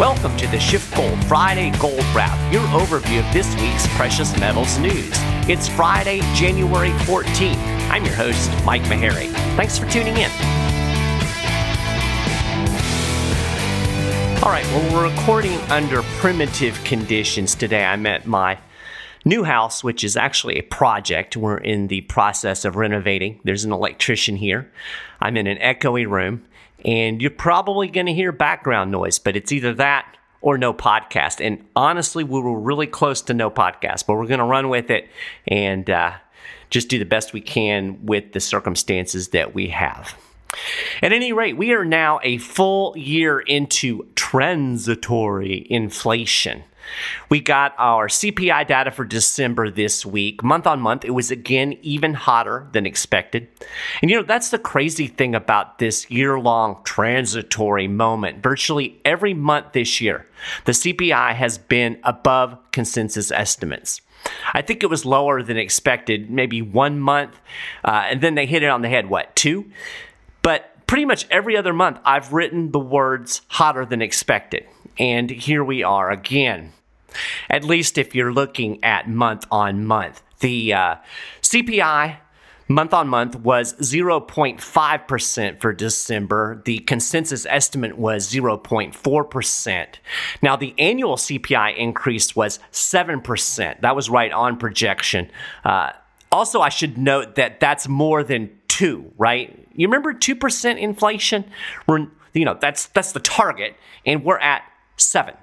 Welcome to the SchiffGold Friday Gold Wrap, your overview of this week's precious metals news. It's Friday, January 14th. I'm your host, Mike Maharrey. Thanks for tuning in. All right, well, we're recording under primitive conditions today. I'm at my new house, which is actually a project. We're in the process of renovating. There's an electrician here. I'm in an echoey room and you're probably going to hear background noise, but it's either that or no podcast. And honestly, we were really close to no podcast, but we're going to run with it and uh, just do the best we can with the circumstances that we have. At any rate, we are now a full year into transitory inflation. We got our CPI data for December this week. Month on month, it was again even hotter than expected. And you know, that's the crazy thing about this year long transitory moment. Virtually every month this year, the CPI has been above consensus estimates. I think it was lower than expected, maybe one month, uh, and then they hit it on the head, what, two? But pretty much every other month, I've written the words hotter than expected. And here we are again. At least if you're looking at month on month. The uh, CPI month on month was 0.5% for December. The consensus estimate was 0.4%. Now, the annual CPI increase was 7%. That was right on projection. Uh, also, I should note that that's more than two, right? You remember 2% inflation? We're, you know, that's, that's the target, and we're at seven.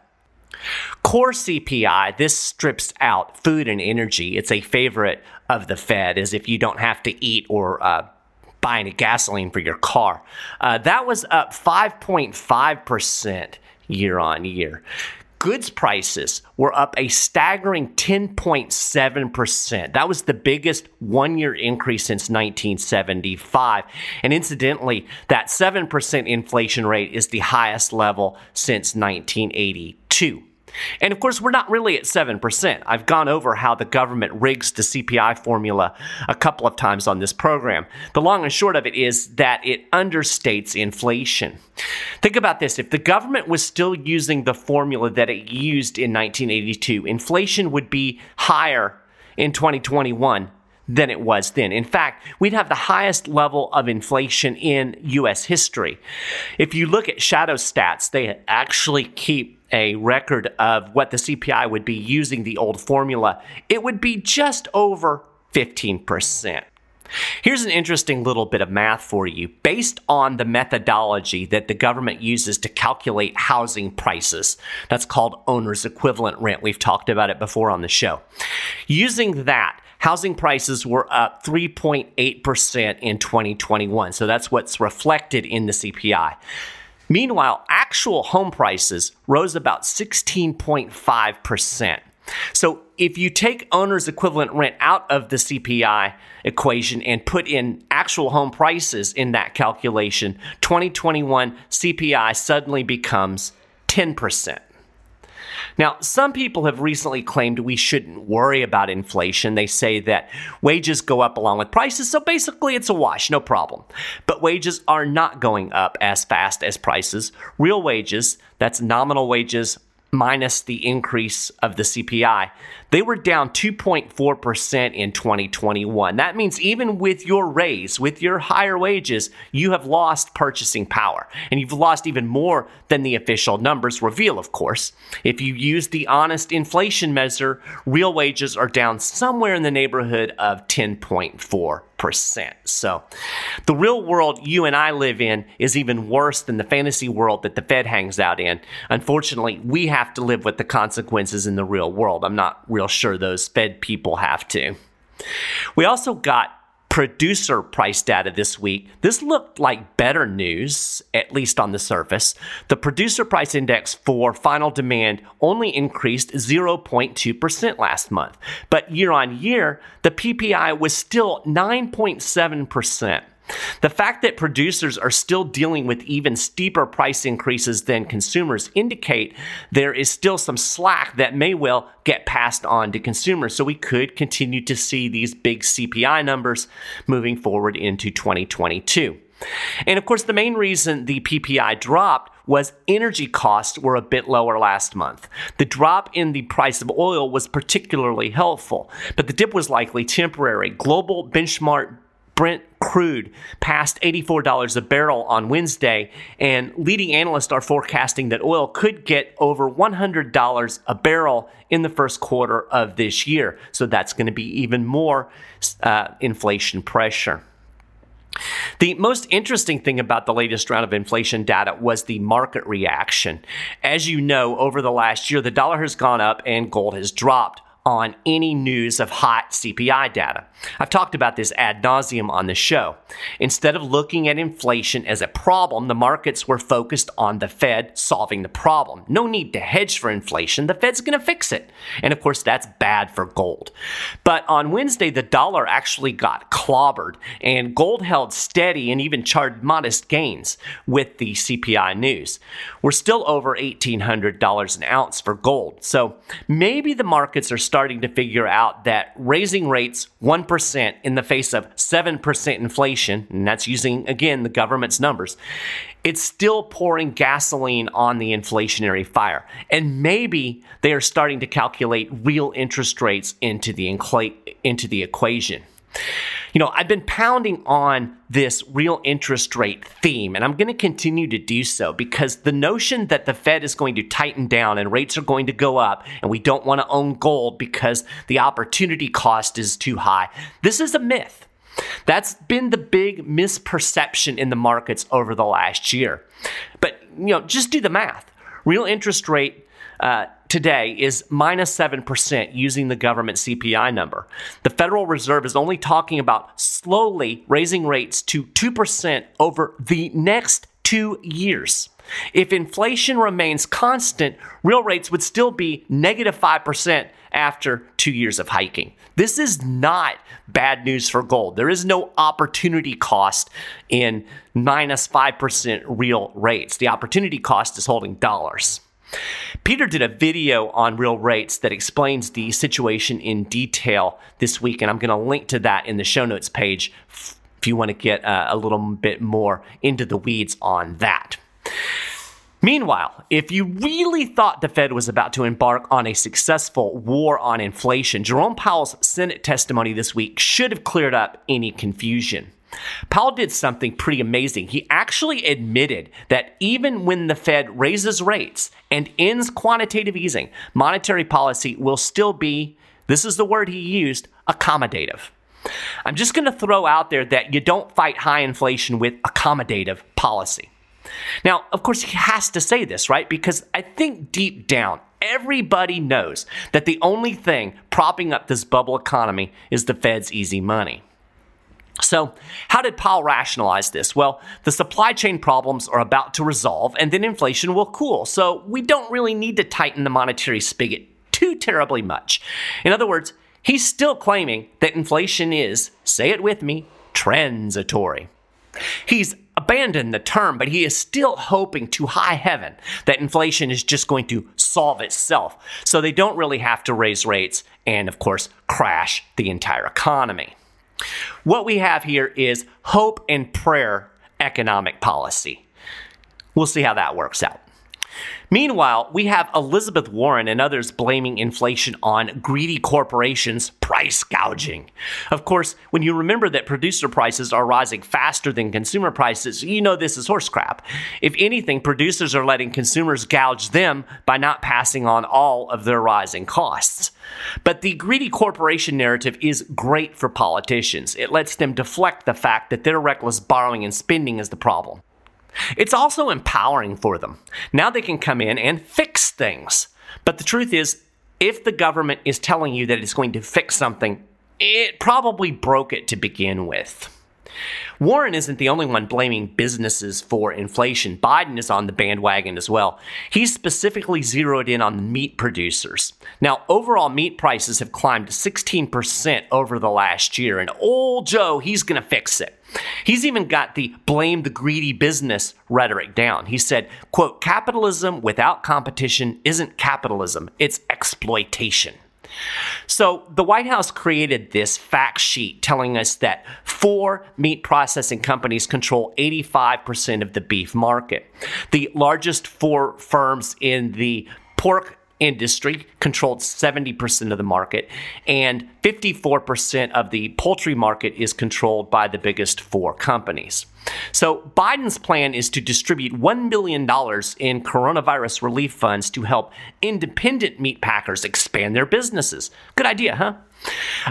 Core CPI, this strips out food and energy. It's a favorite of the Fed, as if you don't have to eat or uh, buy any gasoline for your car. Uh, that was up 5.5% year on year. Goods prices were up a staggering 10.7%. That was the biggest one year increase since 1975. And incidentally, that 7% inflation rate is the highest level since 1982. And of course, we're not really at 7%. I've gone over how the government rigs the CPI formula a couple of times on this program. The long and short of it is that it understates inflation. Think about this if the government was still using the formula that it used in 1982, inflation would be higher in 2021 than it was then. In fact, we'd have the highest level of inflation in US history. If you look at shadow stats, they actually keep a record of what the CPI would be using the old formula, it would be just over 15%. Here's an interesting little bit of math for you. Based on the methodology that the government uses to calculate housing prices, that's called owner's equivalent rent. We've talked about it before on the show. Using that, housing prices were up 3.8% in 2021. So that's what's reflected in the CPI. Meanwhile, actual home prices rose about 16.5%. So if you take owner's equivalent rent out of the CPI equation and put in actual home prices in that calculation, 2021 CPI suddenly becomes 10%. Now, some people have recently claimed we shouldn't worry about inflation. They say that wages go up along with prices, so basically it's a wash, no problem. But wages are not going up as fast as prices. Real wages, that's nominal wages minus the increase of the CPI, they were down 2.4% in 2021. That means even with your raise, with your higher wages, you have lost purchasing power. And you've lost even more than the official numbers reveal, of course. If you use the honest inflation measure, real wages are down somewhere in the neighborhood of 10.4 percent. So, the real world you and I live in is even worse than the fantasy world that the Fed hangs out in. Unfortunately, we have to live with the consequences in the real world. I'm not real sure those Fed people have to. We also got producer price data this week, this looked like better news, at least on the surface. The producer price index for final demand only increased 0.2% last month, but year on year, the PPI was still 9.7%. The fact that producers are still dealing with even steeper price increases than consumers indicate there is still some slack that may well get passed on to consumers. So we could continue to see these big CPI numbers moving forward into 2022. And of course, the main reason the PPI dropped was energy costs were a bit lower last month. The drop in the price of oil was particularly helpful, but the dip was likely temporary. Global benchmark Brent crude passed $84 a barrel on Wednesday, and leading analysts are forecasting that oil could get over $100 a barrel in the first quarter of this year. So that's going to be even more uh, inflation pressure. The most interesting thing about the latest round of inflation data was the market reaction. As you know, over the last year, the dollar has gone up and gold has dropped on any news of hot CPI data. I've talked about this ad nauseum on the show. Instead of looking at inflation as a problem, the markets were focused on the Fed solving the problem. No need to hedge for inflation. The Fed's going to fix it. And of course, that's bad for gold. But on Wednesday, the dollar actually got clobbered, and gold held steady and even charted modest gains with the CPI news. We're still over $1,800 an ounce for gold. So maybe the markets are starting starting to figure out that raising rates 1% in the face of 7% inflation, and that's using, again, the government's numbers, it's still pouring gasoline on the inflationary fire. And maybe they are starting to calculate real interest rates into the, into the equation. You know, I've been pounding on this real interest rate theme, and I'm going to continue to do so because the notion that the Fed is going to tighten down and rates are going to go up, and we don't want to own gold because the opportunity cost is too high, this is a myth. That's been the big misperception in the markets over the last year. But, you know, just do the math. Real interest rate uh, today is minus 7% using the government CPI number. The Federal Reserve is only talking about slowly raising rates to 2% over the next two years. If inflation remains constant, real rates would still be negative 5% after two years of hiking. This is not bad news for gold. There is no opportunity cost in minus 5% real rates. The opportunity cost is holding dollars. Peter did a video on real rates that explains the situation in detail this week, and I'm going to link to that in the show notes page if you want to get uh, a little bit more into the weeds on that. Meanwhile, if you really thought the Fed was about to embark on a successful war on inflation, Jerome Powell's Senate testimony this week should have cleared up any confusion. Powell did something pretty amazing. He actually admitted that even when the Fed raises rates and ends quantitative easing, monetary policy will still be, this is the word he used, accommodative. I'm just going to throw out there that you don't fight high inflation with accommodative policy. Now, of course, he has to say this, right? Because I think deep down, everybody knows that the only thing propping up this bubble economy is the Fed's easy money. So, how did Powell rationalize this? Well, the supply chain problems are about to resolve and then inflation will cool. So, we don't really need to tighten the monetary spigot too terribly much. In other words, he's still claiming that inflation is, say it with me, transitory. He's abandoned the term, but he is still hoping to high heaven that inflation is just going to solve itself. So they don't really have to raise rates and, of course, crash the entire economy. What we have here is hope and prayer economic policy. We'll see how that works out. Meanwhile, we have Elizabeth Warren and others blaming inflation on greedy corporations price gouging. Of course, when you remember that producer prices are rising faster than consumer prices, you know this is horse crap. If anything, producers are letting consumers gouge them by not passing on all of their rising costs. But the greedy corporation narrative is great for politicians. It lets them deflect the fact that their reckless borrowing and spending is the problem. It's also empowering for them. Now they can come in and fix things. But the truth is, if the government is telling you that it's going to fix something, it probably broke it to begin with. Warren isn't the only one blaming businesses for inflation. Biden is on the bandwagon as well. He's specifically zeroed in on meat producers. Now, overall meat prices have climbed 16% over the last year, and old Joe, he's going to fix it. He's even got the blame the greedy business rhetoric down. He said, quote, capitalism without competition isn't capitalism, it's exploitation. So, the White House created this fact sheet telling us that four meat processing companies control 85% of the beef market. The largest four firms in the pork industry controlled 70% of the market, and 54% of the poultry market is controlled by the biggest four companies. So, Biden's plan is to distribute $1 billion in coronavirus relief funds to help independent meat packers expand their businesses. Good idea, huh?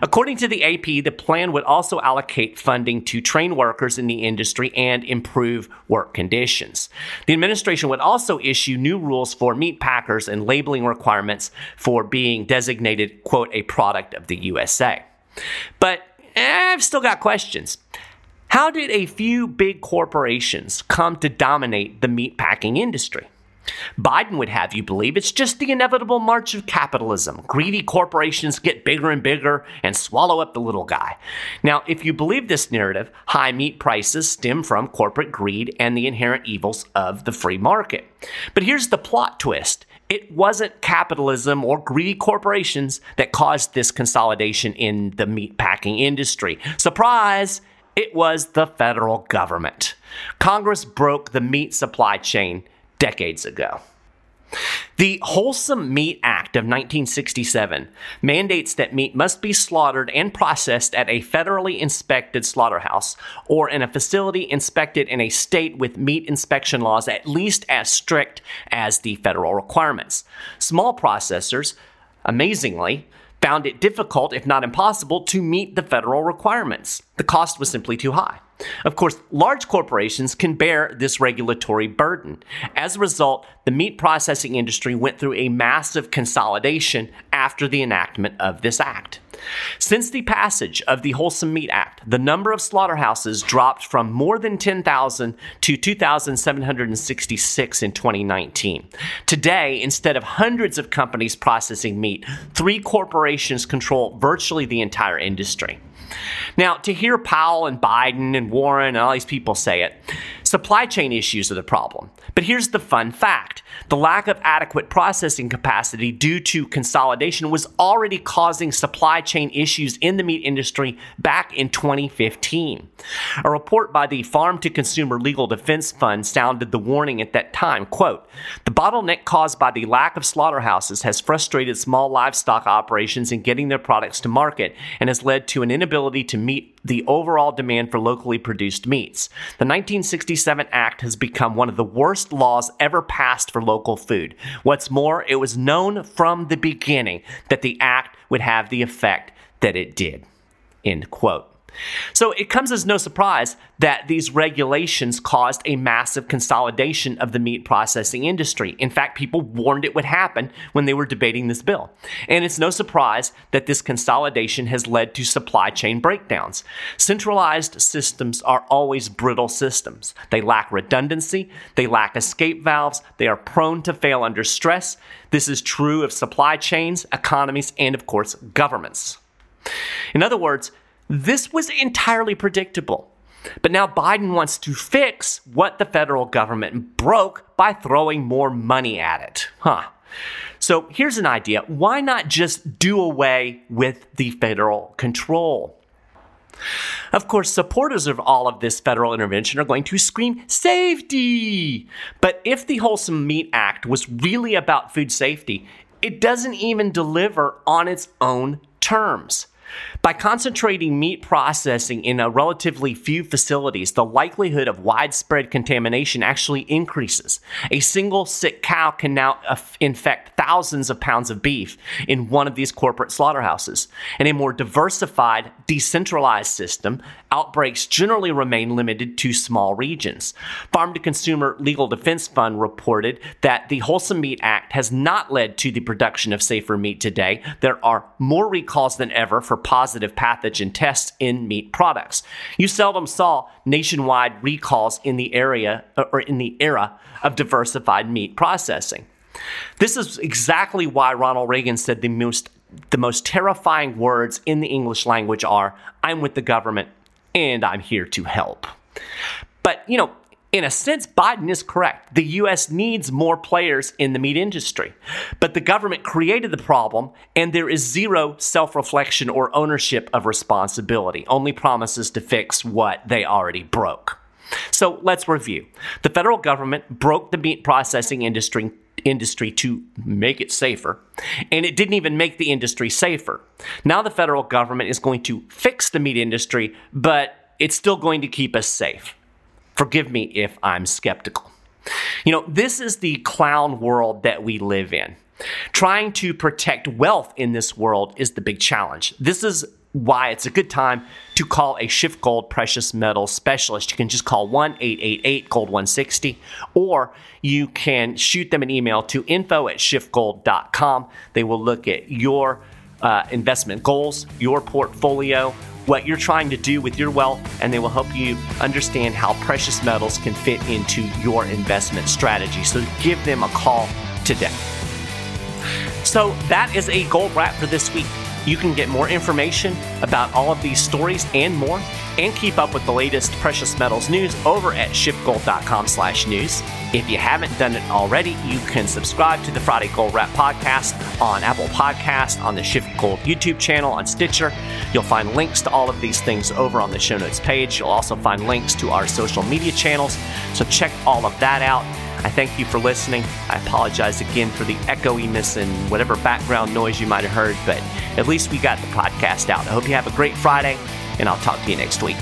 According to the AP, the plan would also allocate funding to train workers in the industry and improve work conditions. The administration would also issue new rules for meat packers and labeling requirements for being designated, quote, a product of the USA. But eh, I've still got questions. How did a few big corporations come to dominate the meatpacking industry? Biden would have you believe it's just the inevitable march of capitalism. Greedy corporations get bigger and bigger and swallow up the little guy. Now, if you believe this narrative, high meat prices stem from corporate greed and the inherent evils of the free market. But here's the plot twist. It wasn't capitalism or greedy corporations that caused this consolidation in the meatpacking industry. Surprise! It was the federal government. Congress broke the meat supply chain decades ago. The Wholesome Meat Act of 1967 mandates that meat must be slaughtered and processed at a federally inspected slaughterhouse or in a facility inspected in a state with meat inspection laws at least as strict as the federal requirements. Small processors, amazingly, found it difficult, if not impossible, to meet the federal requirements. The cost was simply too high. Of course, large corporations can bear this regulatory burden. As a result, the meat processing industry went through a massive consolidation after the enactment of this act. Since the passage of the Wholesome Meat Act, the number of slaughterhouses dropped from more than 10,000 to 2,766 in 2019. Today, instead of hundreds of companies processing meat, three corporations control virtually the entire industry. Now, to hear Powell and Biden and Warren and all these people say it, supply chain issues are the problem. But here's the fun fact the lack of adequate processing capacity due to consolidation was already causing supply chain issues in the meat industry back in 2015. A report by the Farm to Consumer Legal Defense Fund sounded the warning at that time, quote, "The bottleneck caused by the lack of slaughterhouses has frustrated small livestock operations in getting their products to market and has led to an inability to meet the overall demand for locally produced meats. The 1967 Act has become one of the worst laws ever passed for local food. What's more, it was known from the beginning that the act would have the effect that it did. End quote. So it comes as no surprise that these regulations caused a massive consolidation of the meat processing industry. In fact, people warned it would happen when they were debating this bill. And it's no surprise that this consolidation has led to supply chain breakdowns. Centralized systems are always brittle systems. They lack redundancy, they lack escape valves, they are prone to fail under stress. This is true of supply chains, economies, and of course, governments. In other words, this was entirely predictable. But now Biden wants to fix what the federal government broke by throwing more money at it. Huh. So here's an idea why not just do away with the federal control? Of course, supporters of all of this federal intervention are going to scream safety. But if the Wholesome Meat Act was really about food safety, it doesn't even deliver on its own terms. By concentrating meat processing in a relatively few facilities, the likelihood of widespread contamination actually increases. A single sick cow can now infect thousands of pounds of beef in one of these corporate slaughterhouses. In a more diversified, decentralized system, outbreaks generally remain limited to small regions. Farm to Consumer Legal Defense Fund reported that the Wholesome Meat Act has not led to the production of safer meat today. There are more recalls than ever for positive pathogen tests in meat products. You seldom saw nationwide recalls in the area uh, or in the era of diversified meat processing. This is exactly why Ronald Reagan said the most the most terrifying words in the English language are I'm with the government and I'm here to help. But, you know, In a sense, Biden is correct. The U.S. needs more players in the meat industry. But the government created the problem, and there is zero self reflection or ownership of responsibility, only promises to fix what they already broke. So let's review. The federal government broke the meat processing industry industry to make it safer, and it didn't even make the industry safer. Now the federal government is going to fix the meat industry, but it's still going to keep us safe. Forgive me if I'm skeptical. You know, this is the clown world that we live in. Trying to protect wealth in this world is the big challenge. This is why it's a good time to call a SchiffGold precious metal specialist. You can just call 1 888 Gold 160, or you can shoot them an email to info at schiffgold.com. They will look at your uh, investment goals, your portfolio, what you're trying to do with your wealth, and they will help you understand how precious metals can fit into your investment strategy. So give them a call today. So that is a gold wrap for this week. You can get more information about all of these stories and more, and keep up with the latest precious metals news over at schiffgold.com/news. If you haven't done it already, you can subscribe to the Friday Gold Wrap podcast on Apple Podcast, on the SchiffGold YouTube channel, on Stitcher. You'll find links to all of these things over on the show notes page. You'll also find links to our social media channels. So check all of that out. I thank you for listening. I apologize again for the echoiness and whatever background noise you might have heard, but at least we got the podcast out. I hope you have a great Friday, and I'll talk to you next week.